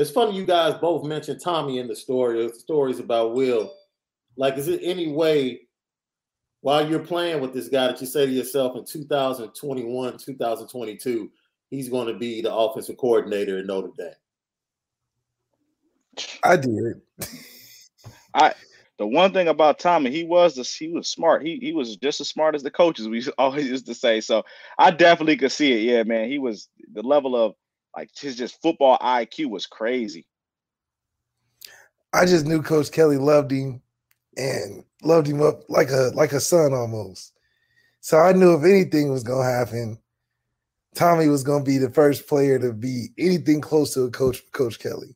It's funny you guys both mentioned Tommy in the story, the stories about Will. Like, is it any way while you're playing with this guy that you say to yourself in 2021, 2022, he's going to be the offensive coordinator in Notre Dame? I did. I the one thing about Tommy, he was the, he was smart. He he was just as smart as the coaches we always used to say. So I definitely could see it. Yeah, man. He was the level of like his just football IQ was crazy. I just knew Coach Kelly loved him and loved him up like a like a son almost. So I knew if anything was gonna happen, Tommy was gonna be the first player to be anything close to a coach Coach Kelly.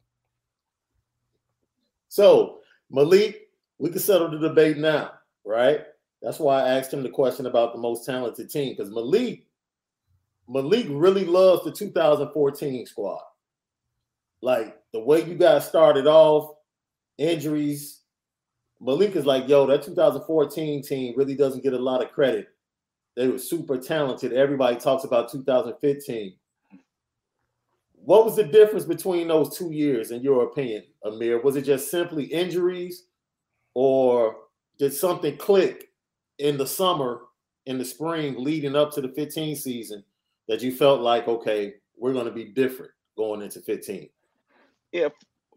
So Malik, we can settle the debate now, right? That's why I asked him the question about the most talented team because Malik Malik really loves the 2014 squad. Like the way you guys started off, injuries. Malik is like, yo, that 2014 team really doesn't get a lot of credit. They were super talented. Everybody talks about 2015. What was the difference between those two years, in your opinion, Amir? Was it just simply injuries, or did something click in the summer, in the spring, leading up to the 15 season that you felt like, okay, we're going to be different going into 15? Yeah,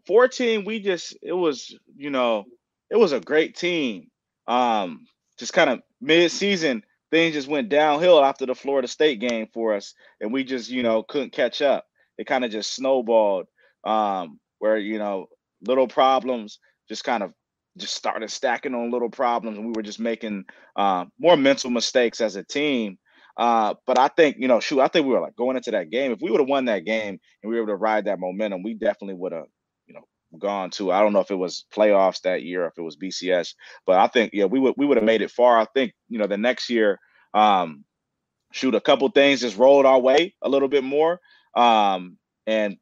14, we just, it was, you know, it was a great team. Um, just kind of mid season, things just went downhill after the Florida State game for us, and we just, you know, couldn't catch up. It kind of just snowballed um, where, you know, little problems just kind of just started stacking on little problems, and we were just making uh, more mental mistakes as a team. Uh, but I think, you know, shoot, I think we were like going into that game. If we would have won that game and we were able to ride that momentum, we definitely would have, you know, gone to. I don't know if it was playoffs that year, if it was BCS, but I think, yeah, we would we would have made it far. I think, you know, the next year, um, shoot, a couple things just rolled our way a little bit more. Um, and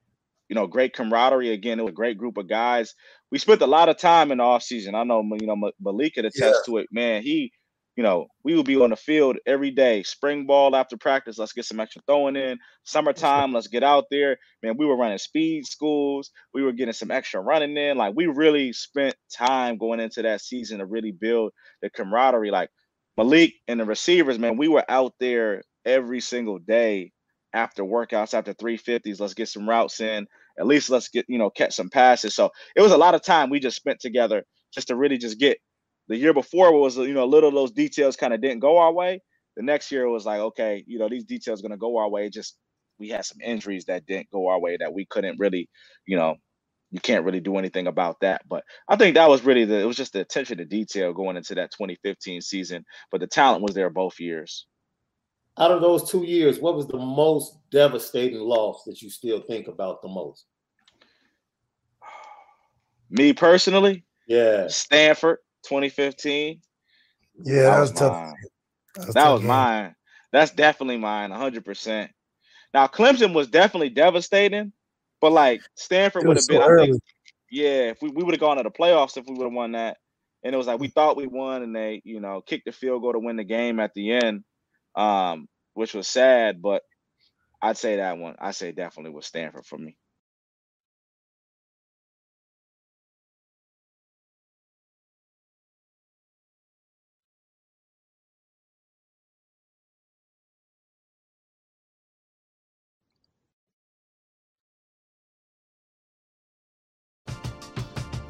you know, great camaraderie. Again, it was a great group of guys. We spent a lot of time in the off season. I know, you know, Malik could attest yeah. to it. Man, he you know, we would be on the field every day. Spring ball after practice, let's get some extra throwing in. Summertime, let's get out there. Man, we were running speed schools. We were getting some extra running in. Like we really spent time going into that season to really build the camaraderie. Like Malik and the receivers, man, we were out there every single day after workouts, after 350s. Let's get some routes in. At least let's get, you know, catch some passes. So it was a lot of time we just spent together just to really just get the year before was you know a little of those details kind of didn't go our way. The next year was like, okay, you know, these details going to go our way. Just we had some injuries that didn't go our way that we couldn't really, you know, you can't really do anything about that. But I think that was really the it was just the attention to detail going into that 2015 season. But the talent was there both years. Out of those two years, what was the most devastating loss that you still think about the most? Me personally, yeah, Stanford. 2015. Yeah, that, that was, tough. Mine. That was, that was mine. That's definitely mine, 100%. Now, Clemson was definitely devastating, but like Stanford would have been, so I think, yeah, if we, we would have gone to the playoffs if we would have won that. And it was like we thought we won, and they, you know, kicked the field goal to win the game at the end. Um, which was sad. But I'd say that one. I say definitely was Stanford for me.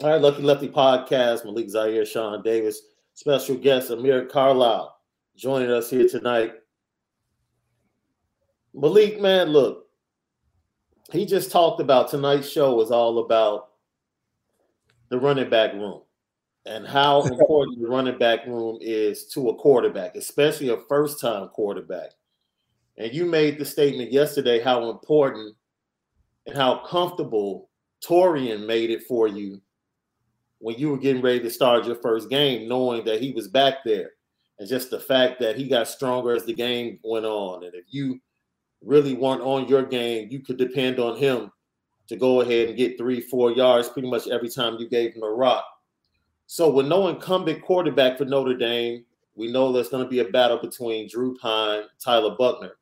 All right, Lucky Lefty Podcast, Malik Zaire, Shaun Davis, special guest Amir Carlisle joining us here tonight. Malik, man, look, he just talked about tonight's show is all about the running back room and how important the running back room is to a quarterback, especially a first time quarterback. And you made the statement yesterday how important and how comfortable Tarean made it for you when you were getting ready to start your first game, knowing that he was back there. And just the fact that he got stronger as the game went on. And if you really weren't on your game, you could depend on him to go ahead and get three, four yards pretty much every time you gave him a rock. So, with no incumbent quarterback for Notre Dame, we know there's going to be a battle between Drew Pyne, Tyler Buchner.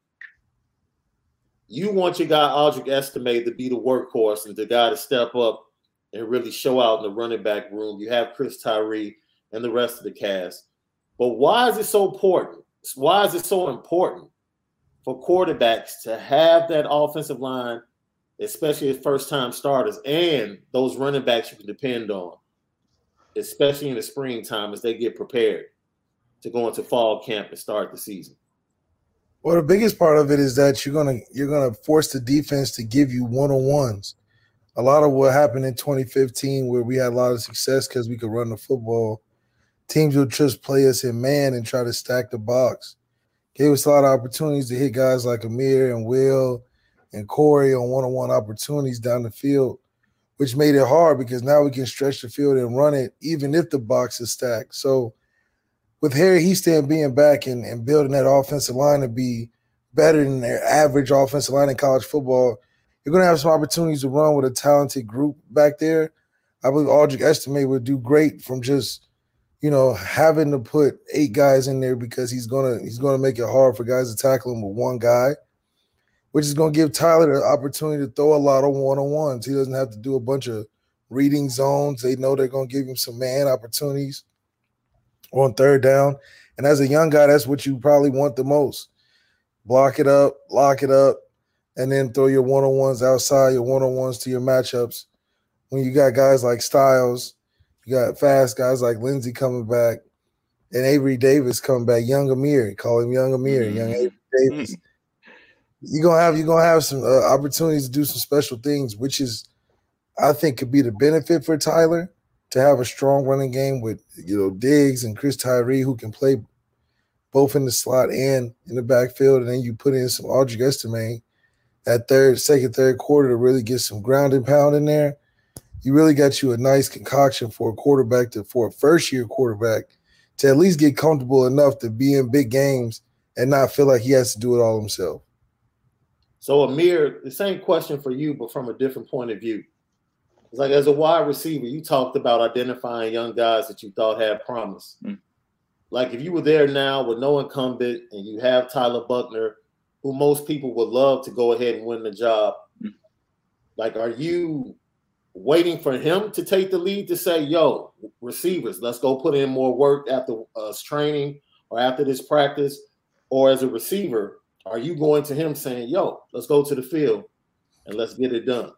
You want your guy Audric Estime to be the workhorse and the guy to step up and really show out in the running back room. You have Chris Tyree and the rest of the cast. But why is it so important? Why is it so important for quarterbacks to have that offensive line, especially as first time starters, and those running backs you can depend on, especially in the springtime as they get prepared to go into fall camp and start the season? Well, the biggest part of it is that you're gonna you're gonna force the defense to give you one on ones a lot of what happened in 2015, where we had a lot of success because we could run the football, teams would just play us in man and try to stack the box. Gave us a lot of opportunities to hit guys like Amir and Will and Corey on one on one opportunities down the field, which made it hard because now we can stretch the field and run it even if the box is stacked. So, with Harry Hiestand being back and, and building that offensive line to be better than their average offensive line in college football you're going to have some opportunities to run with a talented group back there. I believe Audric Estime would do great from just you know, having to put eight guys in there because he's gonna he's gonna make it hard for guys to tackle him with one guy, which is gonna give Tyler the opportunity to throw a lot of one on ones. He doesn't have to do a bunch of reading zones. They know they're gonna give him some man opportunities on third down. And as a young guy, that's what you probably want the most. Block it up, lock it up, and then throw your one on ones outside, your one on ones to your matchups. When you got guys like Styles, you got fast guys like Lenzy coming back, and Avery Davis coming back. Young Amir, call him Young Amir, mm-hmm. Young Avery Davis. You're gonna have you're gonna have some uh, opportunities to do some special things, which is, I think, could be the benefit for Tyler to have a strong running game with you know Diggs and Chris Tyree who can play both in the slot and in the backfield, and then you put in some Audric Estime that third, second, third quarter to really get some ground and pound in there. You really got you a nice concoction for a quarterback to for a first year quarterback to at least get comfortable enough to be in big games and not feel like he has to do it all himself. So Amir, the same question for you, but from a different point of view. It's like as a wide receiver, you talked about identifying young guys that you thought had promise. Mm. Like if you were there now with no incumbent and you have Tyler Buchner, who most people would love to go ahead and win the job, mm. like are you waiting for him to take the lead to say, "Yo, receivers, let's go put in more work after us training or after this practice," or as a receiver, are you going to him saying, "Yo, let's go to the field and let's get it done"?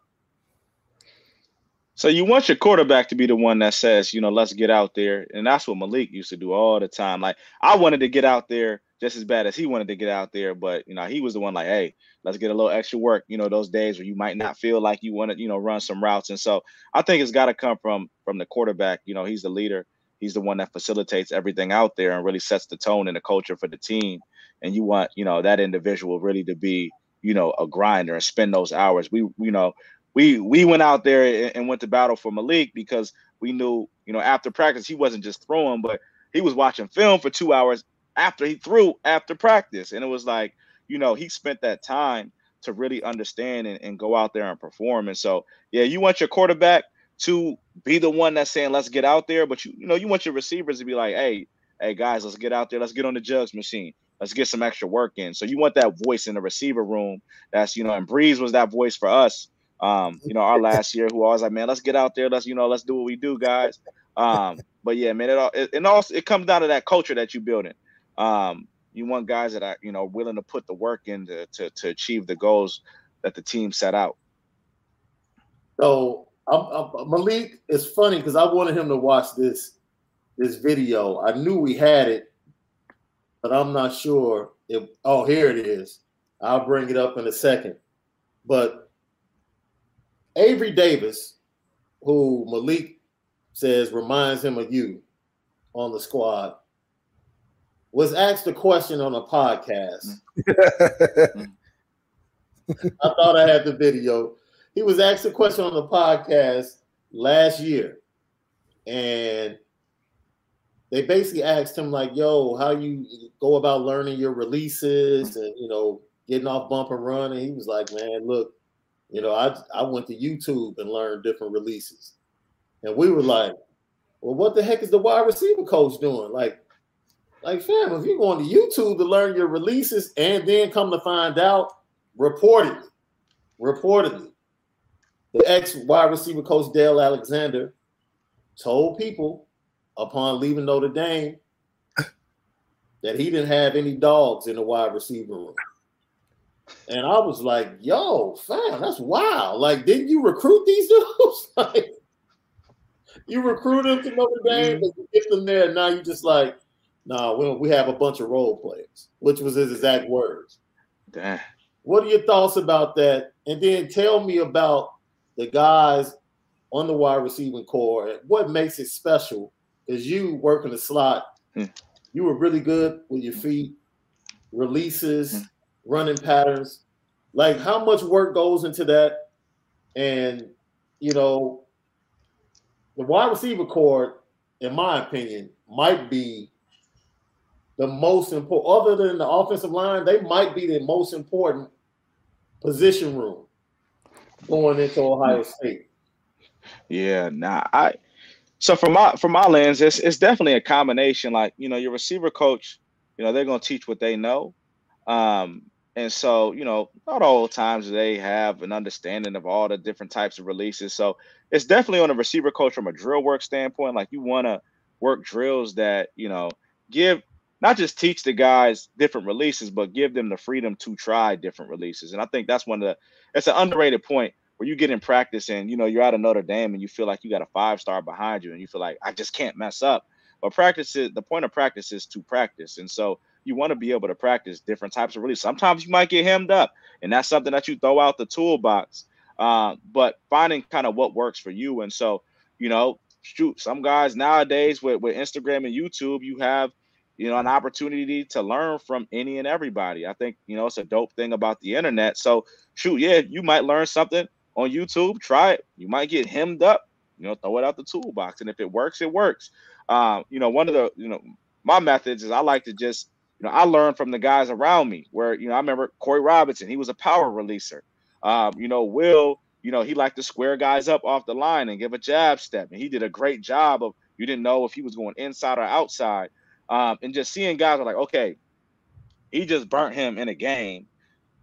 So you want your quarterback to be the one that says, you know, let's get out there. And that's what Malik used to do all the time. Like I wanted to get out there just as bad as he wanted to get out there, but you know, he was the one like, hey, let's get a little extra work, you know, those days where you might not feel like you want to, you know, run some routes. And so I think it's got to come from from the quarterback. You know, he's the leader. He's the one that facilitates everything out there and really sets the tone and the culture for the team. And you want, you know, that individual really to be, you know, a grinder and spend those hours. We, you know, we we went out there and, went to battle for Malik because we knew, you know, after practice he wasn't just throwing, but he was watching film for two hours after he threw after practice, and it was like, you know, he spent that time to really understand and, and go out there and perform. And so, yeah, you want your quarterback to be the one that's saying, "Let's get out there," but you you know, you want your receivers to be like, "Hey, hey guys, let's get out there, let's get on the jugs machine." Let's get some extra work in. So you want that voice in the receiver room. That's you know, and Brees was that voice for us um, you know, our last year, who always like, man, let's get out there, let's you know, let's do what we do, guys. Um, but yeah, man, it all it, it it comes down to that culture that you build building. Um, you want guys that are you know willing to put the work in to to, to achieve the goals that the team set out. So I'm, I'm, Malik, it's funny because I wanted him to watch this this video. I knew we had it, but I'm not sure if. Oh, here it is. I'll bring it up in a second. But Avery Davis, who Malik says reminds him of you on the squad, was asked a question on a podcast. I thought I had the video. He was asked a question on the podcast last year, and they basically asked him like, "Yo, how you go about learning your releases and you know getting off bump and run?" And he was like, "Man, look, you know, I I went to YouTube and learned different releases, and we were like, "Well, what the heck is the wide receiver coach doing?" Like, like fam, if you're going to YouTube to learn your releases and then come to find out, reportedly, reportedly, the ex wide receiver coach Del Alexander told people upon leaving Notre Dame that he didn't have any dogs in the wide receiver room. And I was like, yo, fam, that's wild. Like, didn't you recruit these dudes? like, you recruit them to Notre Dame, mm-hmm. you get them there, and now you just like, no, nah, we, we have a bunch of role players, which was his exact words. Damn. What are your thoughts about that? And then tell me about the guys on the wide receiving core. What makes it special? Is you working the slot, mm. you were really good with your feet, releases. Mm running patterns. Like how much work goes into that? And you know, the wide receiver core, in my opinion, might be the most important, other than the offensive line, they might be the most important position room going into Ohio State. Yeah, nah, I So from my from my lens, it's it's definitely a combination. Like you know, your receiver coach, you know, they're gonna teach what they know, um, and so you know, not all times they have an understanding of all the different types of releases. So it's definitely on a receiver coach from a drill work standpoint. Like you want to work drills that you know give not just teach the guys different releases, but give them the freedom to try different releases. And I think that's one of the it's an underrated point where you get in practice and you know you're out of Notre Dame and you feel like you got a five star behind you and you feel like I just can't mess up. But practice is the point of practice is to practice, and so you want to be able to practice different types of release. Sometimes you might get hemmed up, and that's something that you throw out the toolbox. Uh, but finding kind of what works for you, and so you know, shoot, some guys nowadays with with Instagram and YouTube, you have you know an opportunity to learn from any and everybody. I think you know it's a dope thing about the internet. So shoot, yeah, you might learn something on YouTube. Try it. You might get hemmed up. You know, throw it out the toolbox, and if it works, it works. Um, you know, one of the you know my methods is I like to just you know I learn from the guys around me. Where you know I remember Corey Robinson, he was a power releaser. Um, you know, Will, you know he liked to square guys up off the line and give a jab step, and he did a great job of. You didn't know if he was going inside or outside, um, and just seeing guys are like, okay, he just burnt him in a game.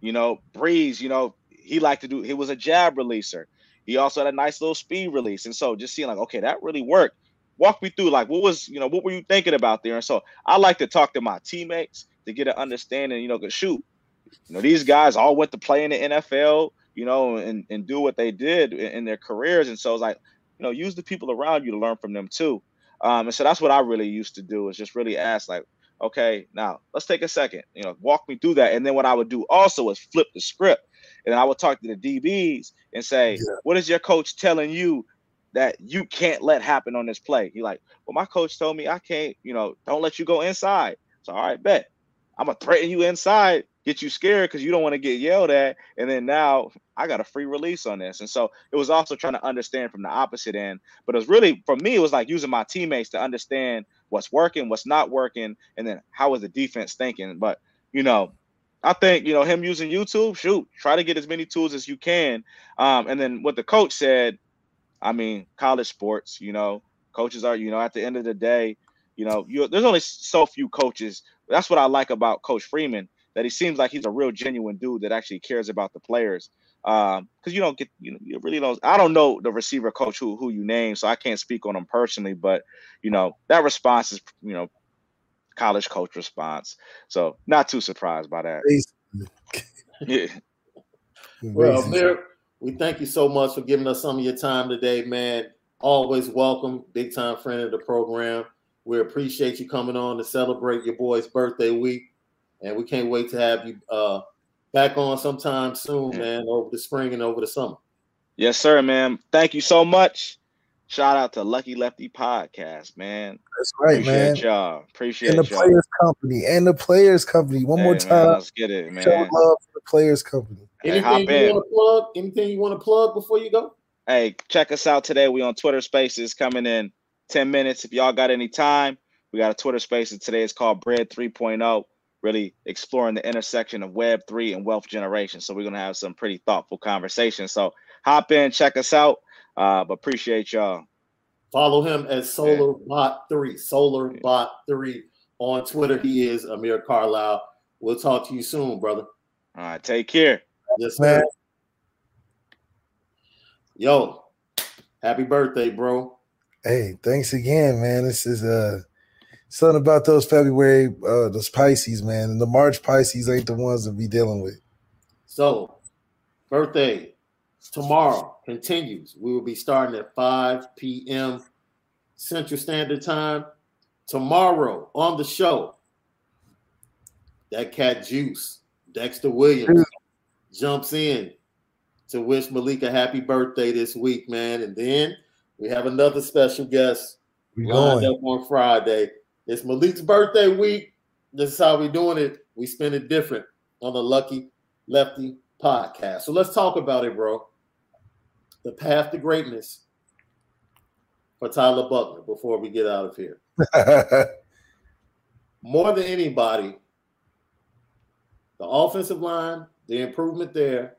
You know, Breeze, you know, he liked to do. He was a jab releaser. He also had a nice little speed release, and so just seeing like, okay, that really worked. Walk me through like what was you know what were you thinking about there? And so I like to talk to my teammates to get an understanding. You know, cause shoot, you know these guys all went to play in the NFL, you know, and and do what they did in, in their careers, and so it's like you know use the people around you to learn from them too. Um, and so that's what I really used to do is just really ask like, okay, now let's take a second, you know, walk me through that. And then what I would do also is flip the script and I would talk to the DBs and say, yeah. what is your coach telling you that you can't let happen on this play? He like, well, my coach told me I can't, you know, don't let you go inside. So all right, bet. I'm gonna threaten you inside, get you scared because you don't want to get yelled at, and then now I got a free release on this. And so it was also trying to understand from the opposite end. But it was really for me, it was like using my teammates to understand what's working, what's not working, and then how is the defense thinking. But you know, I think you know him using YouTube. Shoot, try to get as many tools as you can. Um, and then what the coach said. I mean, college sports. You know, coaches are. You know, at the end of the day, you know, there's only so few coaches. That's what I like about Coach Freeman. That he seems like he's a real genuine dude that actually cares about the players. Um, because you don't get you know you really don't. I don't know the receiver coach who who you name, so I can't speak on him personally. But you know that response is you know college coach response. So not too surprised by that. yeah. Well, Amir, we thank you so much for giving us some of your time today, man. Always welcome, big time friend of the program. We appreciate you coming on to celebrate your boy's birthday week, and we can't wait to have you uh, back on sometime soon, man, over the spring and over the summer. Yes, sir, man. Thank you so much. Shout out to Lucky Lefty Podcast, man. That's right, Appreciate man. Y'all. Appreciate and the y'all. Players Company and the Players Company. One Hey, more man, time. let's get it, man. Show love for the Players Company. Hey, Anything you want to plug? Anything you want to plug before you go? Hey, check us out today. We on Twitter Spaces coming in 10 minutes. If y'all got any time, we got a Twitter Spaces today. It's called Bread 3.0, really exploring the intersection of Web 3 and wealth generation. So we're going to have some pretty thoughtful conversations. So hop in, check us out. Uh, but appreciate y'all. Follow him at SolarBot3, SolarBot3 on Twitter. He is Amir Carlisle. We'll talk to you soon, brother. All right, take care. Yes, Man. Yo, happy birthday, bro. Hey, thanks again, man. This is uh something about those February uh those Pisces, man. And the March Pisces ain't the ones to be dealing with. So, birthday tomorrow continues. We will be starting at 5 p.m. Central Standard Time. Tomorrow on the show, that cat Juice, Dexter Williams, jumps in to wish Malika happy birthday this week, man. And then we have another special guest We lined going. up on Friday. It's Malik's birthday week. This is how we doing it. We spend it different on the Lucky Lefty podcast. So let's talk about it, bro. The path to greatness for Tyler Buchner before we get out of here. More than anybody, the offensive line, the improvement there,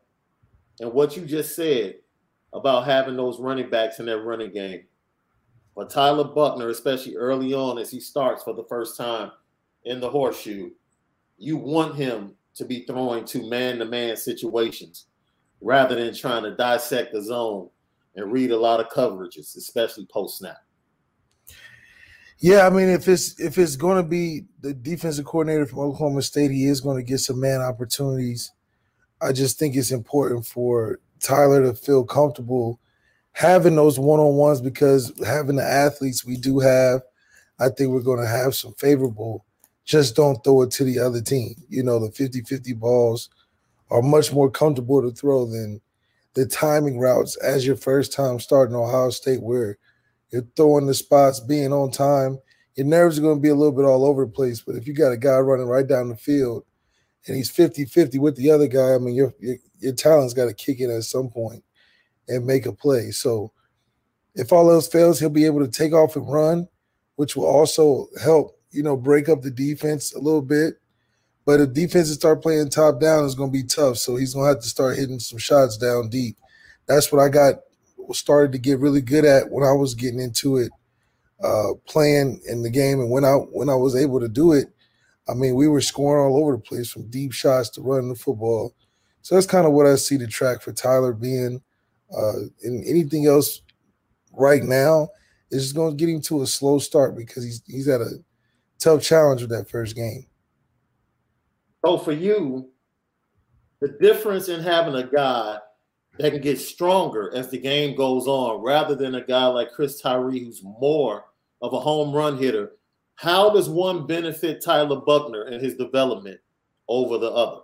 and what you just said about having those running backs in that running game But Tyler Buchner, especially early on as he starts for the first time in the horseshoe, you want him to be throwing to man to man situations rather than trying to dissect the zone and read a lot of coverages, especially post snap. Yeah, I mean, if it's if it's going to be the defensive coordinator from Oklahoma State, he is going to get some man opportunities. I just think it's important for Tyler to feel comfortable having those one on ones because having the athletes we do have, I think we're going to have some favorable. Just don't throw it to the other team. You know, the 50 50 balls are much more comfortable to throw than the timing routes as your first time starting Ohio State, where you're throwing the spots, being on time. Your nerves are going to be a little bit all over the place. But if you got a guy running right down the field and he's 50 50 with the other guy, I mean, your, your, your talent's got to kick in at some point and make a play. So if all else fails, he'll be able to take off and run, which will also help, you know, break up the defense a little bit. But if defenses start playing top down, it's going to be tough. So he's going to have to start hitting some shots down deep. That's what I got started to get really good at when I was getting into it, uh, playing in the game. And when I when I was able to do it, I mean, we were scoring all over the place from deep shots to running the football. So that's kind of what I see the track for Tyler being. Uh, and anything else right now is just going to get him to a slow start because he's he's had a tough challenge with that first game. So for you, the difference in having a guy that can get stronger as the game goes on, rather than a guy like Chris Tyree who's more of a home run hitter, how does one benefit Tyler Buchner and his development over the other?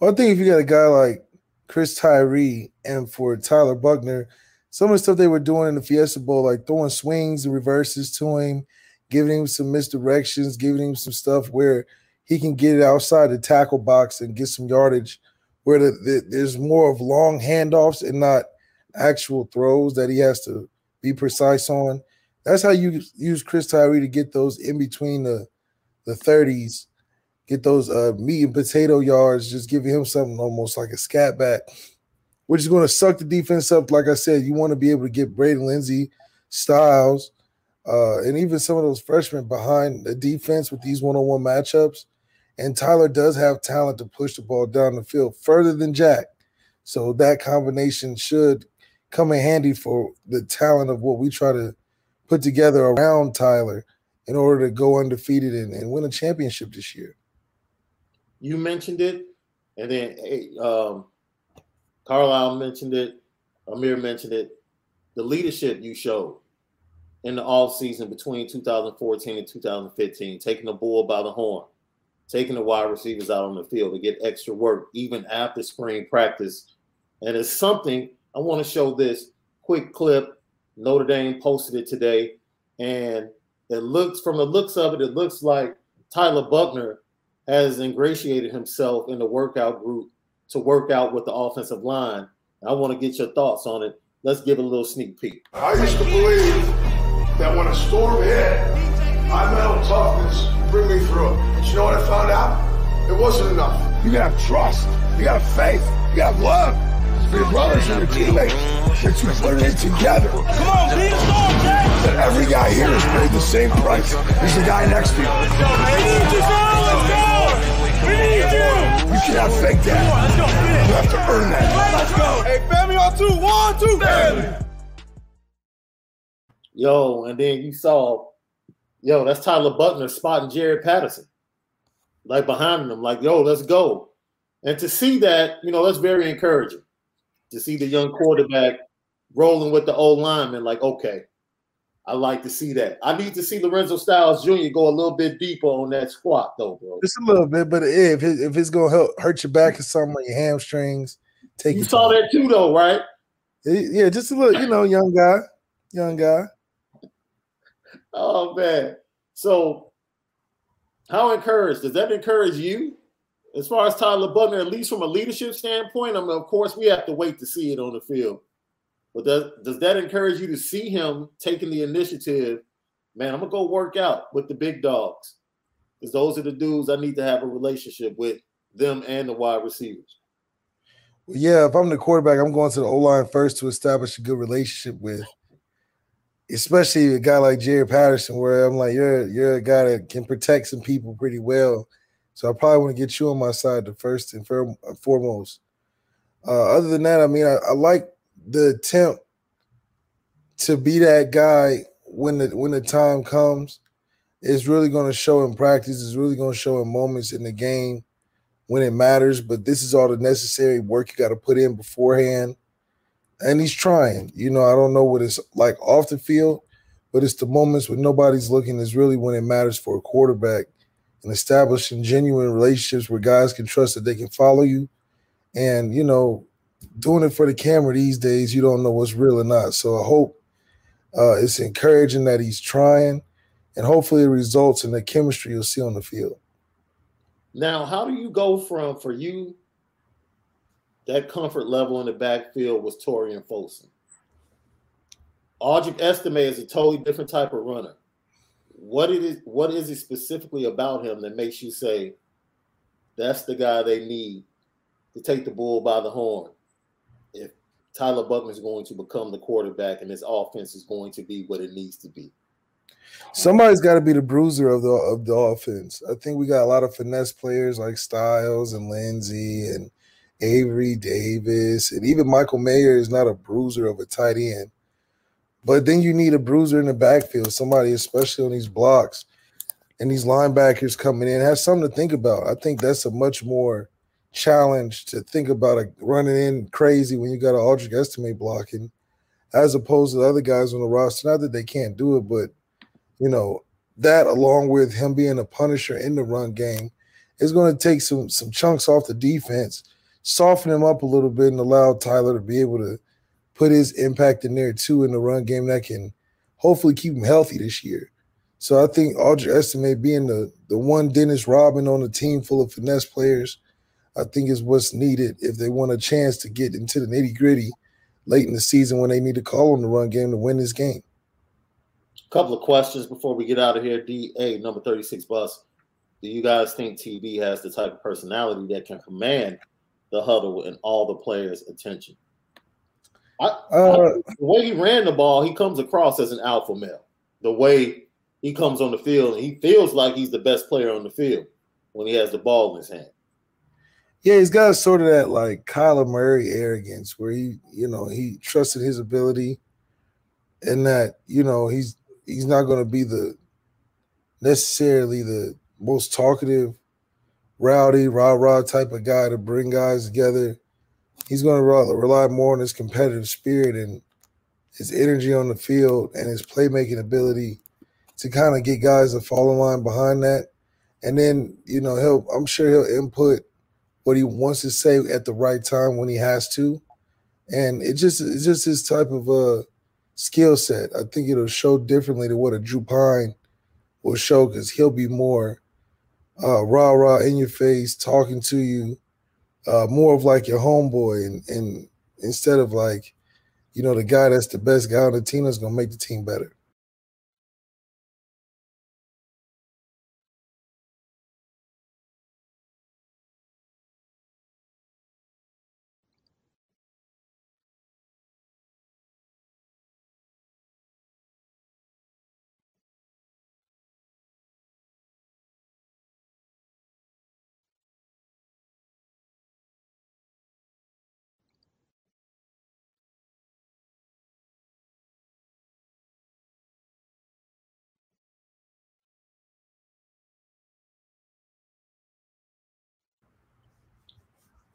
Well, I think if you got a guy like Chris Tyree and for Tyler Buchner, some of the stuff they were doing in the Fiesta Bowl, like throwing swings and reverses to him, giving him some misdirections, giving him some stuff where he can get it outside the tackle box and get some yardage where the, the, there's more of long handoffs and not actual throws that he has to be precise on. That's how you use Chris Tyree to get those in between the the 30s, get those uh, meat and potato yards, just giving him something almost like a scat back, which is going to suck the defense up. Like I said, you want to be able to get Braden Lenzy, Styles, uh, and even some of those freshmen behind the defense with these one-on-one matchups – and Tyler does have talent to push the ball down the field further than Jack. So that combination should come in handy for the talent of what we try to put together around Tyler in order to go undefeated and, and win a championship this year. You mentioned it, and then um, Carlisle mentioned it, Amir mentioned it. The leadership you showed in the off season between 2014 and 2015, taking the bull by the horn taking the wide receivers out on the field to get extra work even after spring practice. And it's something I want to show this quick clip. Notre Dame posted it today, and it looks from the looks of it, it looks like Tyler Buchner has ingratiated himself in the workout group to work out with the offensive line. I want to get your thoughts on it. Let's give it a little sneak peek. I used to believe that when a storm hit, my mental toughness bring me through it. But you know what I found out? It wasn't enough. You gotta have trust. You gotta have faith. You gotta have love. For your brothers and your teammates. That you put it together. Come on, be a star, That every guy here is paid the same price as the guy next to you. You cannot fake that. Let's go. You have to earn that. Let's go. Hey, family on two. One, two. Family. Yo, and then you saw yo, that's Tyler Buchner spotting Jarrett Patterson, like behind them, like, yo, let's go. And to see that, you know, that's very encouraging to see the young quarterback rolling with the old lineman, like, okay, I like to see that. I need to see Lorenzo Styles Jr. go a little bit deeper on that squat, though, bro. Just a little bit, but if it, if it's gonna help hurt your back or something your hamstrings, take. It. You saw time. that too, though, right? Yeah, just a little, you know, young guy, young guy. Oh man. So how encouraged? Does that encourage you as far as Tyler Buchner, at least from a leadership standpoint? I mean, of course, we have to wait to see it on the field. But does, does that encourage you to see him taking the initiative? Man, I'm gonna go work out with the big dogs. Because those are the dudes I need to have a relationship with them and the wide receivers. Well, yeah, if I'm the quarterback, I'm going to the O line first to establish a good relationship with. especially a guy like Jarrett Patterson, where I'm like, you're you're a guy that can protect some people pretty well. So I probably want to get you on my side the first and foremost. Uh, other than that, I mean, I, I like the attempt to be that guy when the when the time comes. It's really going to show in practice. It's really going to show in moments in the game when it matters. But this is all the necessary work you got to put in beforehand and he's trying. You know, I don't know what it's like off the field, but it's the moments when nobody's looking is really when it matters for a quarterback and establishing genuine relationships where guys can trust that they can follow you. And, you know, doing it for the camera these days, you don't know what's real or not. So I hope uh, it's encouraging that he's trying and hopefully it results in the chemistry you'll see on the field. Now, how do you go from for you that comfort level in the backfield was Tarean Folston. Audric Estime is a totally different type of runner. What it is, what is it specifically about him that makes you say that's the guy they need to take the bull by the horn? If Tyler Buchner is going to become the quarterback and this offense is going to be what it needs to be. Somebody's got to be the bruiser of the of the offense. I think we got a lot of finesse players like Styles and Lenzy and Avery Davis, and even Michael Mayer is not a bruiser of a tight end. But then you need a bruiser in the backfield, somebody, especially on these blocks and these linebackers coming in, have something to think about. I think that's a much more challenge to think about a, running in crazy when you got an Audric Estime blocking, as opposed to the other guys on the roster. Not that they can't do it, but you know that along with him being a punisher in the run game is going to take some some chunks off the defense soften him up a little bit and allow Tyler to be able to put his impact in there too in the run game that can hopefully keep him healthy this year. So I think Audric Estime being the the one Dennis Robin on a team full of finesse players, I think is what's needed if they want a chance to get into the nitty gritty late in the season when they need to call on the run game to win this game. A couple of questions before we get out of here. DA number 36 bus. Do you guys think TB has the type of personality that can command the huddle and all the players' attention. I, uh, I, the way he ran the ball, he comes across as an alpha male. The way he comes on the field, he feels like he's the best player on the field when he has the ball in his hand. Yeah, he's got sort of that like Kyler Murray arrogance where he, you know, he trusted his ability and that, you know, he's he's not going to be the necessarily the most talkative rowdy, rah rah type of guy to bring guys together. He's going to rather rely more on his competitive spirit and his energy on the field and his playmaking ability to kind of get guys to fall in line behind that. And then, you know, he'll I'm sure he'll input what he wants to say at the right time when he has to. And it just it's just his type of uh skill set. I think it'll show differently to what a Drew Pyne will show because he'll be more uh, rah rah in your face, talking to you, uh, more of like your homeboy, and, and instead of like, you know, the guy that's the best guy on the team that's gonna make the team better.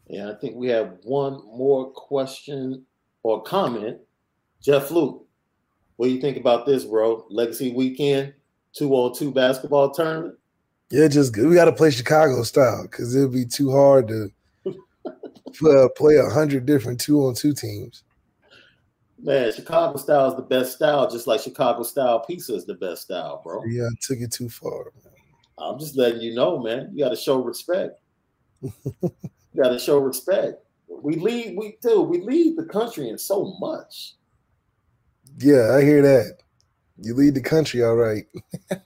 And I think we have one more question or comment. Jeff Luke, what do you think about this, bro? Legacy weekend, two on two basketball tournament. Yeah, just we got to play Chicago style because it'd be too hard to uh, play a hundred different two on two teams. Man, Chicago style is the best style, just like Chicago style pizza is the best style, bro. Yeah, I took it too far. Man. I'm just letting you know, man. You got to show respect. Got to show respect. We lead, we do, we lead the country in so much. Yeah, I hear that. You lead the country, all right.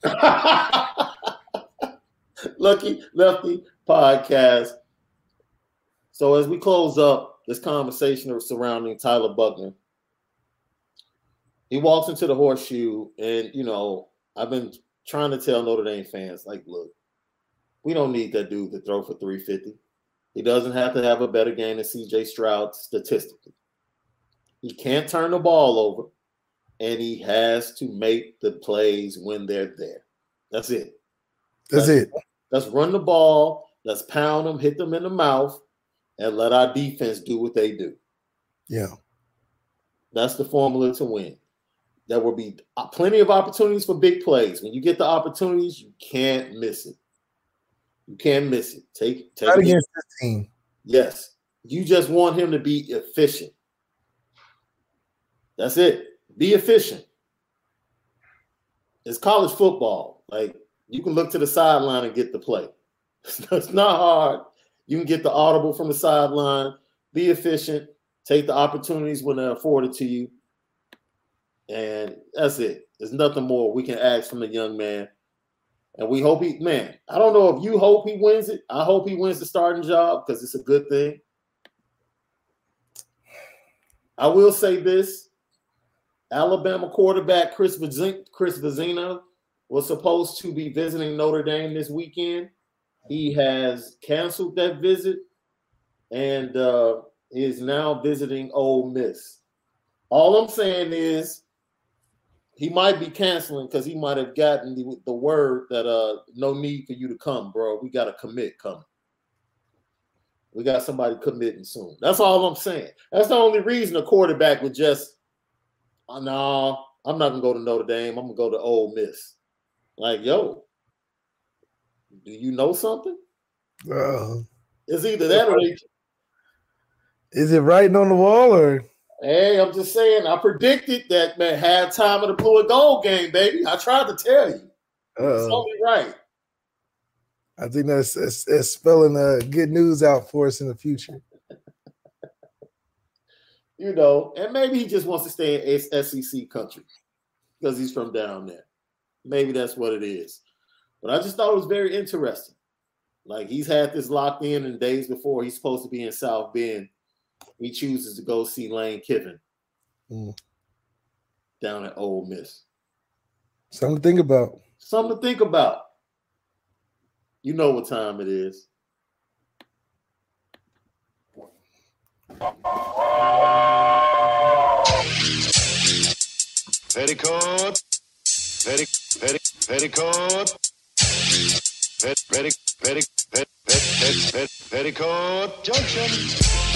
Lucky Lefty podcast. So as we close up this conversation surrounding Tyler Buchner, He walks into the horseshoe, and you know, I've been trying to tell Notre Dame fans, like, look, we don't need that dude to throw for 350. He doesn't have to have a better game than CJ Stroud statistically. He can't turn the ball over, and he has to make the plays when they're there. That's it. That's it. Let's run the ball. Let's pound them, hit them in the mouth, and let our defense do what they do. Yeah. That's the formula to win. There will be plenty of opportunities for big plays. When you get the opportunities, you can't miss it. You can't miss it. Take take Not against this team. Yes. You just want him to be efficient. That's it. Be efficient. It's college football. Like you can look to the sideline and get the play. It's not hard. You can get the audible from the sideline. Be efficient. Take the opportunities when they're afforded to you. And that's it. There's nothing more we can ask from the young man. And we hope he, man, I don't know if you hope he wins it. I hope he wins the starting job because it's a good thing. I will say this Alabama quarterback Chris Vizzina, Chris Vizzina was supposed to be visiting Notre Dame this weekend. He has canceled that visit and uh, is now visiting Ole Miss. All I'm saying is he might be canceling because he might have gotten the, the word that uh no need for you to come, bro. We got a commit coming. We got somebody committing soon. That's all I'm saying. That's the only reason a quarterback would just, oh, no, I'm not gonna go to Notre Dame. I'm gonna go to Ole Miss. Like, yo, do you know something? Uh, It's either that or they, is it writing on the wall or hey, I'm just saying. I predicted that man had time of the blue and gold game, baby. I tried to tell you. It's uh, only right. I think that's, that's, that's spelling uh, good news out for us in the future. you know, and maybe he just wants to stay in SEC country because he's from down there. Maybe that's what it is. But I just thought it was very interesting. Like he's had this locked in, and days before he's supposed to be in South Bend, he chooses to go see Lane Kiffin Mm. down at Ole Miss. Something to think about. Something to think about. You know what time it is. Petticoat. Petti, petti, petticoat. Pet, petti, petti, pet, pet, pet, pet, petticoat junction.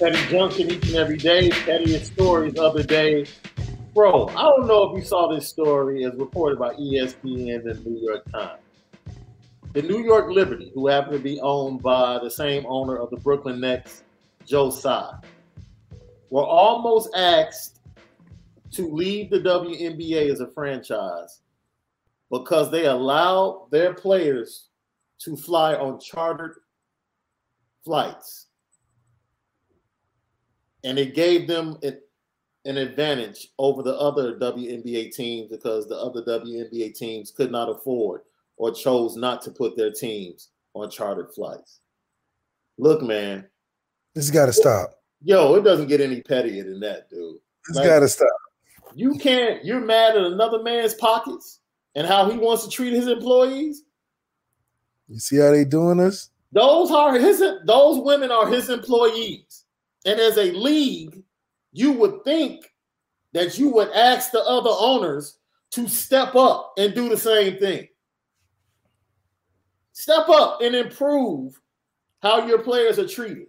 Petty Junction each and every day. Pettiest stories of the day. Bro, I don't know if you saw this story as reported by ESPN and the New York Times. The New York Liberty, who happen to be owned by the same owner of the Brooklyn Nets, Joe Tsai, were almost asked to leave the WNBA as a franchise because they allowed their players to fly on chartered flights and it gave them an, an advantage over the other WNBA teams because the other WNBA teams could not afford or chose not to put their teams on chartered flights. Look, man, This got to stop. yo, it doesn't get any pettier than that, dude. This Like- got to stop. You can't, you're mad at another man's pockets and how he wants to treat his employees. You see how they doing us? Those are his those women are his employees. And as a league, you would think that you would ask the other owners to step up and do the same thing. Step up and improve how your players are treated.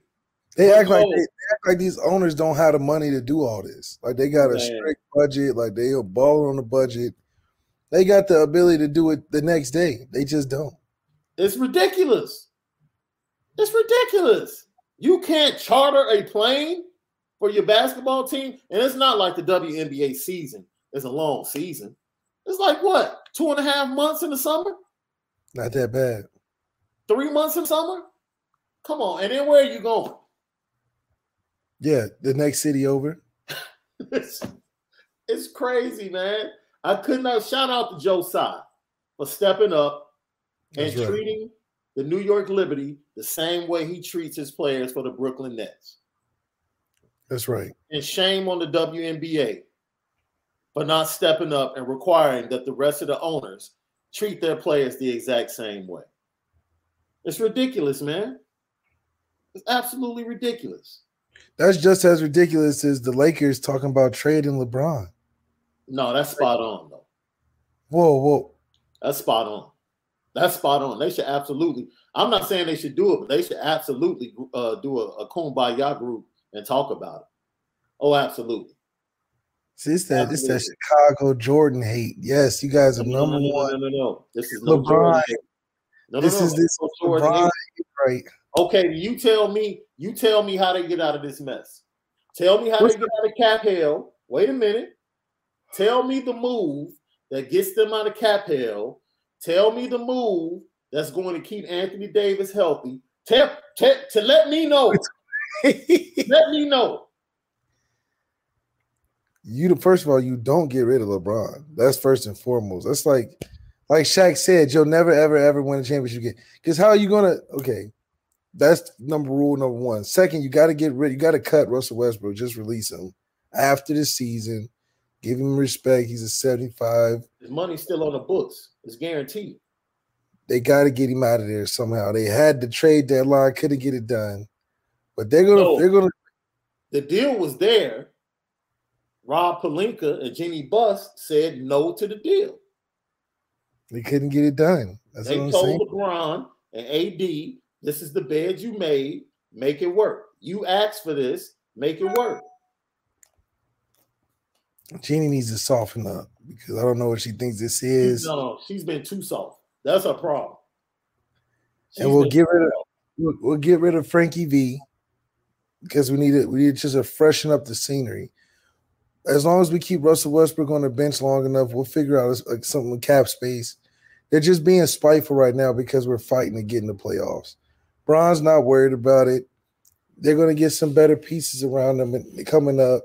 They act like they, they act like these owners don't have the money to do all this. Like they got a Man. strict budget. Like they are balling on the budget. They got the ability to do it the next day. They just don't. It's ridiculous. It's ridiculous. You can't charter a plane for your basketball team, and it's not like the WNBA season. It's a long season. It's like what? Two and a half months in the summer? Not that bad. Three months in summer? Come on. And then where are you going? Yeah, the next city over. it's, it's crazy, man. I could not shout out to Joe Tsai for stepping up and right. treating the New York Liberty the same way he treats his players for the Brooklyn Nets. That's right. And shame on the WNBA for not stepping up and requiring that the rest of the owners treat their players the exact same way. It's ridiculous, man. It's absolutely ridiculous. That's just as ridiculous as the Lakers talking about trading LeBron. No, that's spot on, though. Whoa, whoa. That's spot on. That's spot on. They should absolutely. I'm not saying they should do it, but they should absolutely uh, do a, a kumbaya group and talk about it. Oh, absolutely. See, it's that it's that Chicago Jordan hate. Yes, you guys are No, number no, no, one. no, no, no. This is no LeBron. Jordan. No, no, this no. is this No Jordan LeBron hate. hate, right? Okay, you tell me. You tell me how they get out of this mess. Tell me how What's they get out of cap hell. Wait a minute. Tell me the move that gets them out of cap hell. Tell me the move that's going to keep Anthony Davis healthy. Tell, tell to let me know. let me know. You the first of all, you don't get rid of LeBron. That's first and foremost. That's like like Shaq said, you'll never ever ever win a championship game. Because how are you gonna okay? That's number rule number one. Second, you got to get rid, you got to cut Russell Westbrook, just release him after the season, give him respect. He's a 75. His money's still on the books. It's guaranteed. They got to get him out of there somehow. They had the trade deadline, couldn't get it done. But they're gonna No. they're gonna The deal was there. Rob Pelinka and Jeanie Buss said no to the deal. they couldn't get it done. That's they what I'm told saying. LeBron and AD, this is the bed you made, make it work. You asked for this, make it work. Jeanie needs to soften up because I don't know what she thinks this is. No, no, she's been too soft. That's her problem. She's and we'll get rid of we'll, we'll get rid of Frankie V because we need it. We need just to freshen up the scenery. As long as we keep Russell Westbrook on the bench long enough, we'll figure out like something with cap space. They're just being spiteful right now because we're fighting to get in the playoffs. Bron's not worried about it. They're going to get some better pieces around them and- coming up.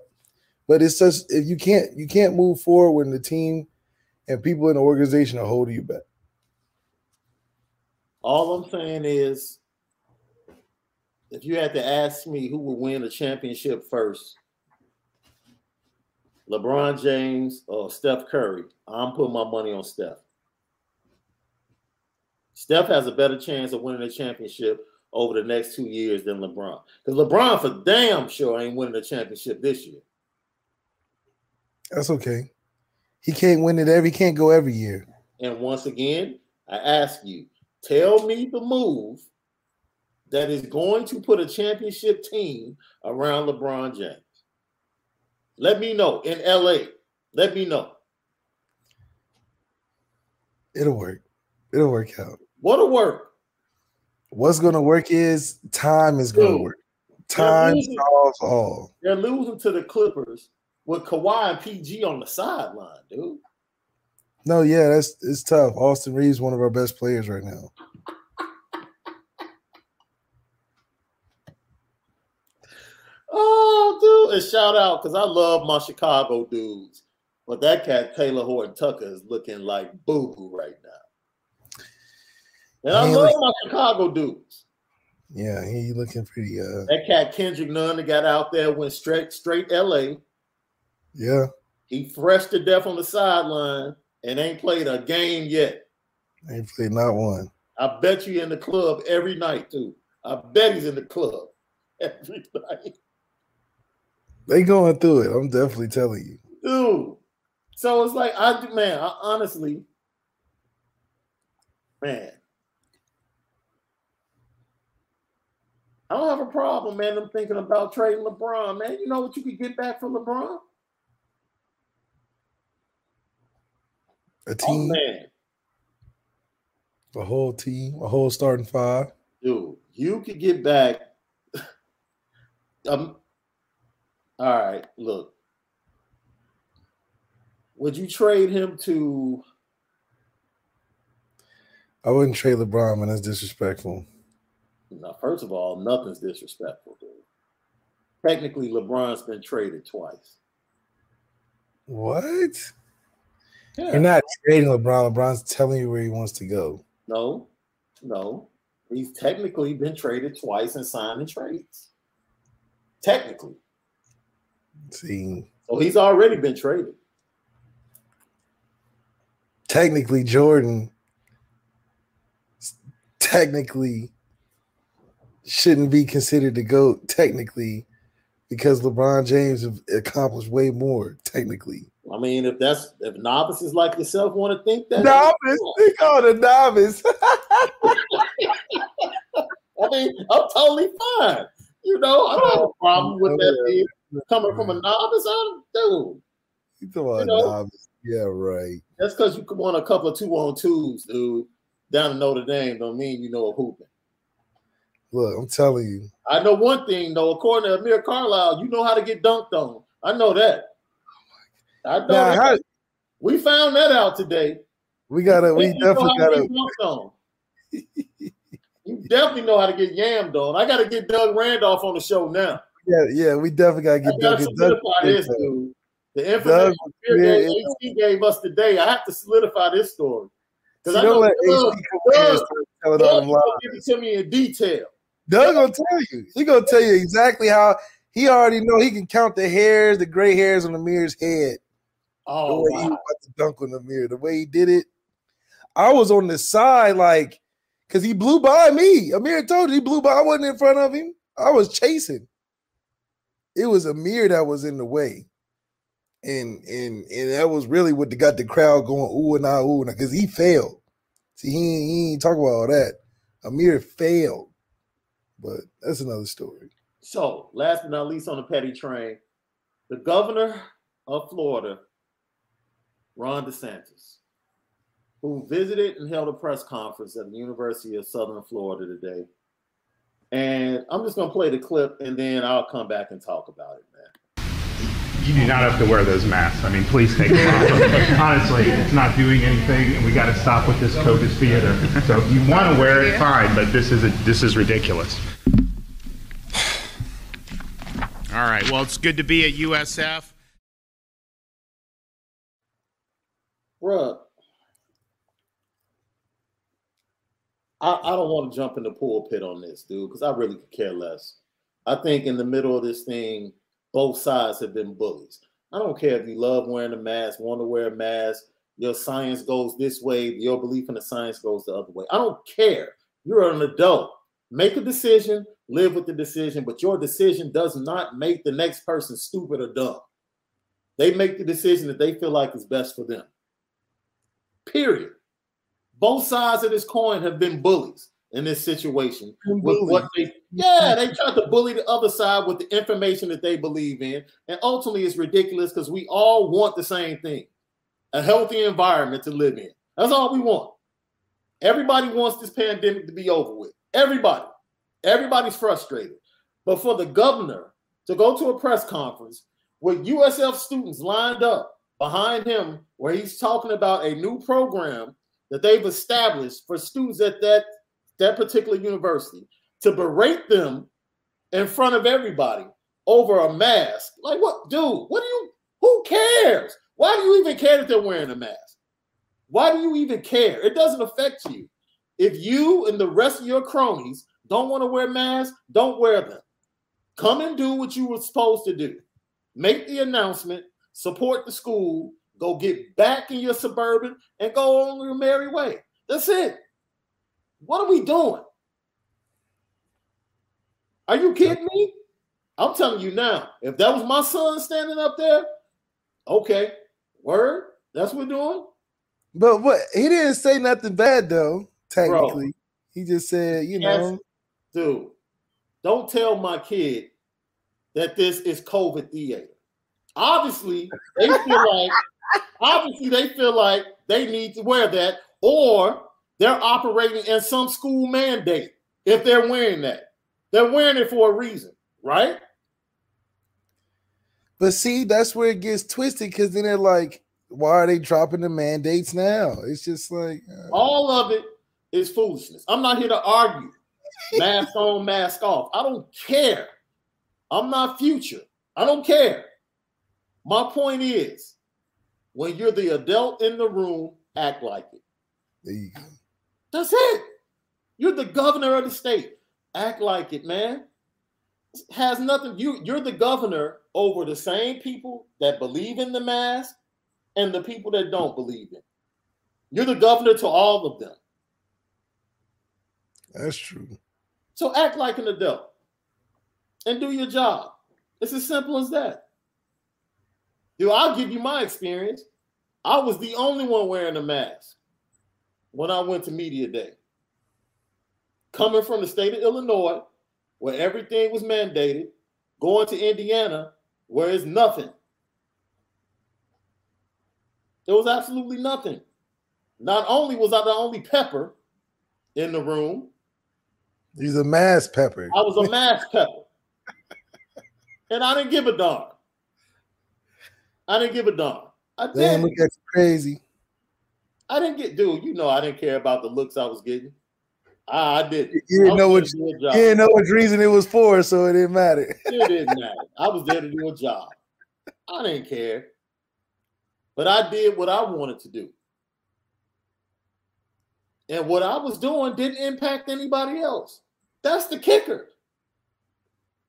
But it's just if you can't you can't move forward when the team and people in the organization are holding you back. All I'm saying is, if you had to ask me who would win a championship first, LeBron James or Steph Curry, I'm putting my money on Steph. Steph has a better chance of winning a championship over the next two years than LeBron. Because LeBron, for damn sure, ain't winning a championship this year. That's okay. He can't win it every. He can't go every year. And once again, I ask you, tell me the move that is going to put a championship team around LeBron James. Let me know in LA. Let me know. It'll work. It'll work out. What'll work? What's going to work is time is going to Dude, work. Time solves all. They're losing to the Clippers with Kawhi and PG on the sideline, dude. No, yeah, that's it's tough. Austin Reaves, one of our best players right now. Oh, dude. And shout out because I love my Chicago dudes. But that cat Talen Horton Tucker is looking like boo boo right now. And I love my Chicago dudes. Yeah, he looking pretty. Uh, That cat Kendrick Nunn that got out there went straight straight LA. Yeah, He fresh to death on the sideline and ain't played a game yet. ain't played not one. I bet you in the club every night too. I bet he's in the club every night, They going through it. I'm definitely telling you. dude. So it's like I man, I honestly, man, I don't have a problem, man. I'm thinking about trading LeBron, man. You know what you could get back from LeBron? A Oh team, man, a whole team, a whole starting five. dude, you could get back. um, all right, look. Would you trade him to? I wouldn't trade LeBron, man. That's disrespectful. Now, first of all, nothing's disrespectful, dude. Technically, LeBron's been traded twice. What? Yeah. You're not trading LeBron. LeBron's telling you where he wants to go. No, no. He's technically been traded twice and signed in trades. Technically. See, So he's already been traded. technically, Jordan technically shouldn't be considered to go technically because LeBron James have accomplished way more technically. I mean, if that's if novices like yourself want to think that Novice, they call a novice. I mean, I'm totally fine. You know, I don't have a problem with oh, that being coming from a novice. I'm dude. You talking about novice? Yeah, right. That's because you won a couple of two on twos, dude, down in Notre Dame. Don't mean you know a hooping. Look, I'm telling you, I know one thing though. According to Amir Carlisle, you know how to get dunked on. I know that. I know. Now, how- we found that out today. we gotta, we know definitely gotta. get dunked on. you definitely know how to get yammed on. I got to get Doug Randolph on the show now. Yeah, yeah, we definitely gotta I get got Doug. to get Doug- solidify this, dude. The information Doug, yeah, gave, AC gave us today, I have to solidify this story. Because I don't know let Doug, AC come in and Doug, Doug lies. give it to me in detail. Doug gonna tell you. He gonna tell you exactly how he already know he can count the hairs, the gray hairs on the mirror's head. The Oh, way he wow. was about to dunk on the mirror, the way he did it. I was on the side, like, because he blew by me. Amir told you he blew by. I wasn't in front of him. I was chasing. It was Amir that was in the way. And and and that was really what got the crowd going ooh and ah ooh because he failed. See, he, ain't- he ain't talk about all that. Amir failed, but that's another story. So, last but not least on the petty train, the governor of Florida, Ron DeSantis, who visited and held a press conference at the University of Southern Florida today. And I'm just going to play the clip and then I'll come back and talk about it, man. You do not have to wear those masks. I mean, please take them off. Honestly, it's not doing anything, and we got to stop with this COVID theater. So if you want to wear it, fine, but this is a, this is ridiculous. All right. Well, it's good to be at USF. Bruh, I, I don't want to jump in the pulpit on this, dude, because I really could care less. I think in the middle of this thing, both sides have been bullies. I don't care if you love wearing a mask, want to wear a mask, your science goes this way, your belief in the science goes the other way. I don't care. You're an adult. Make a decision, live with the decision, but your decision does not make the next person stupid or dumb. They make the decision that they feel like is best for them. Period. Both sides of this coin have been bullies in this situation. With what they, yeah, they tried to bully the other side with the information that they believe in. And ultimately, it's ridiculous because we all want the same thing a healthy environment to live in. That's all we want. Everybody wants this pandemic to be over with. Everybody. Everybody's frustrated. But for the governor to go to a press conference with USF students lined up behind him, where he's talking about a new program that they've established for students at that, that particular university, to berate them in front of everybody over a mask. Like, what, dude? What do you, who cares? Why do you even care that they're wearing a mask? Why do you even care? It doesn't affect you. If you and the rest of your cronies don't want to wear masks, don't wear them. Come and do what you were supposed to do. Make the announcement, support the school, go get back in your suburban, and go on your merry way. That's it. What are we doing? Are you kidding me? I'm telling you now, if that was my son standing up there, okay, word, that's what we're doing. But what he didn't say nothing bad though. Technically, he just said, you Yes. know, dude, don't tell my kid that this is COVID theater. Obviously, they feel like obviously they feel like they need to wear that, or they're operating in some school mandate if they're wearing that. They're wearing it for a reason, right? But see, that's where it gets twisted because then they're like, why are they dropping the mandates now? It's just like uh, All of it is foolishness. I'm not here to argue. Mask on, mask off. I don't care. I'm not future. I don't care. My point is, when you're the adult in the room, act like it. there you go. That's it. You're the governor of the state. Act like it, man. It has nothing. You you're the governor over the same people that believe in the mask and the people that don't believe in. You're the governor to all of them. That's true. So act like an adult and do your job. It's as simple as that. Dude, I'll give you my experience. I was the only one wearing a mask when I went to media day. Coming from the state of Illinois, where everything was mandated, going to Indiana, where it's nothing. There was absolutely nothing. Not only was I the only pepper in the room, He's a mass pepper. I was a mask pepper. And I didn't give a darn. I didn't give a darn. I Damn, did. look at you crazy. I didn't get, dude. You know, I didn't care about the looks I was getting. I, I didn't. You didn't know what there to do you didn't know which reason it was for, so it didn't matter. It didn't matter. I was there to do a job. I didn't care. But I did what I wanted to do. And what I was doing didn't impact anybody else. That's the kicker.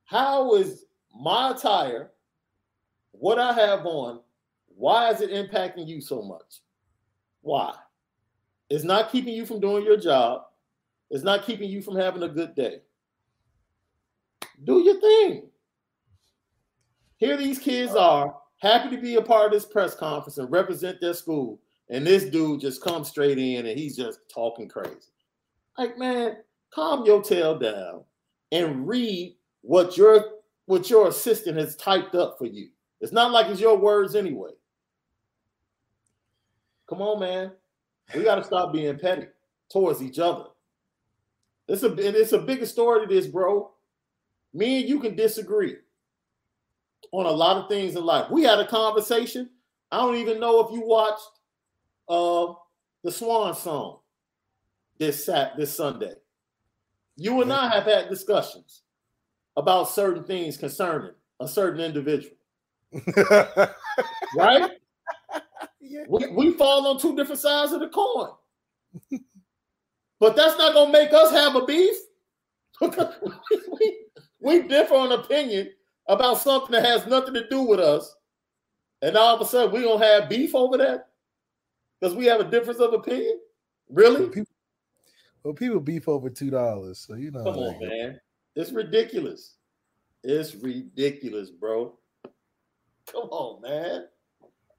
How is my attire, what I have on, why is it impacting you so much? Why? It's not keeping you from doing your job. It's not keeping you from having a good day. Do your thing. Here these kids are happy to be a part of this press conference and represent their school. And this dude just comes straight in and he's just talking crazy. Like, man, calm your tail down and read what your what your assistant has typed up for you. It's not like it's your words anyway. Come on, man. We got to stop being petty towards each other. It's a it's a bigger story to this, bro. Me and you can disagree on a lot of things in life. We had a conversation. I don't even know if you watched uh the Swan song this sat this Sunday. You and I have had discussions about certain things concerning a certain individual, right? We, we fall on two different sides of the coin. but that's not gonna make us have a beef. we, we differ on opinion about something that has nothing to do with us. And all of a sudden we're gonna have beef over that because we have a difference of opinion. Really? Well, people beef over two dollars, so you know. Come on, man. It's ridiculous. It's ridiculous, bro. Come on, man.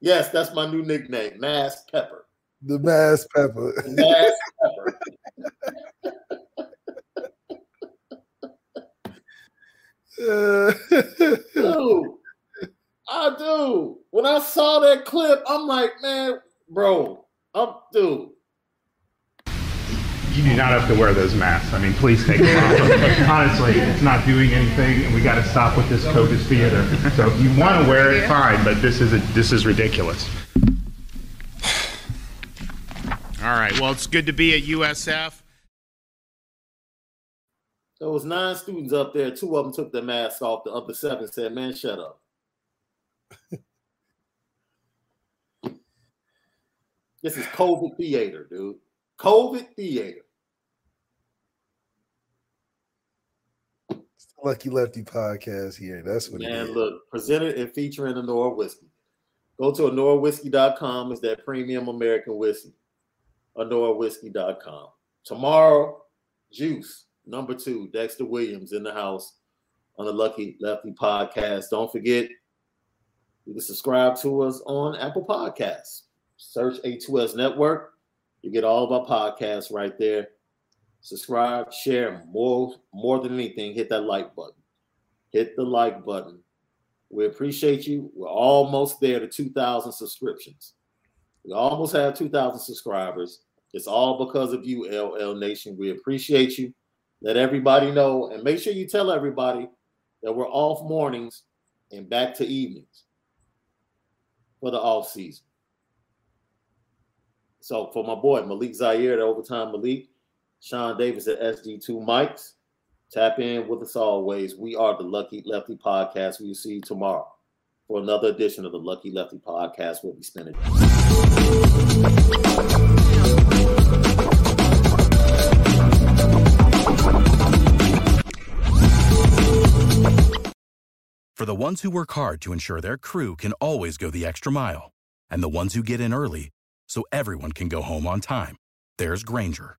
Yes, that's my new nickname, Mass Pepper. The mass pepper. Mass Pepper. Dude, I do. When I saw that clip, I'm like, man, bro, I'm dude. You do not have to wear those masks. I mean, please take them off. Honestly, it's not doing anything, and we got to stop with this COVID theater. So if you want to wear it, fine, but this is a, this is ridiculous. All right. Well, it's good to be at USF. There was nine students up there. Two of them took their masks off. The other seven said, "Man, shut up." this is COVID theater, dude. COVID theater. Lucky Lefty podcast here. That's what it Man, is. look, presented and featuring the Nora whiskey. Go to AnoraWhiskey.com. It's that premium American whiskey. AnoraWhiskey.com. Tomorrow, Juice, number two, Dexter Williams in the house on the Lucky Lefty podcast. Don't forget, you can subscribe to us on Apple Podcasts. Search A2S Network. You get all of our podcasts right there. Subscribe, share more, more than anything. Hit that like button. Hit the like button. We appreciate you. We're almost there to 2,000 subscriptions. We almost have 2,000 subscribers. It's all because of you, LL Nation. We appreciate you. Let everybody know and make sure you tell everybody that we're off mornings and back to evenings for the off season. So for my boy Malik Zaire, the overtime Malik, Shaun Davis at SD2 Mics. Tap in with us always. We are the Lucky Lefty Podcast. We will see you tomorrow for another edition of the Lucky Lefty Podcast. We'll be spinning. For the ones who work hard to ensure their crew can always go the extra mile, and the ones who get in early so everyone can go home on time, there's Grainger,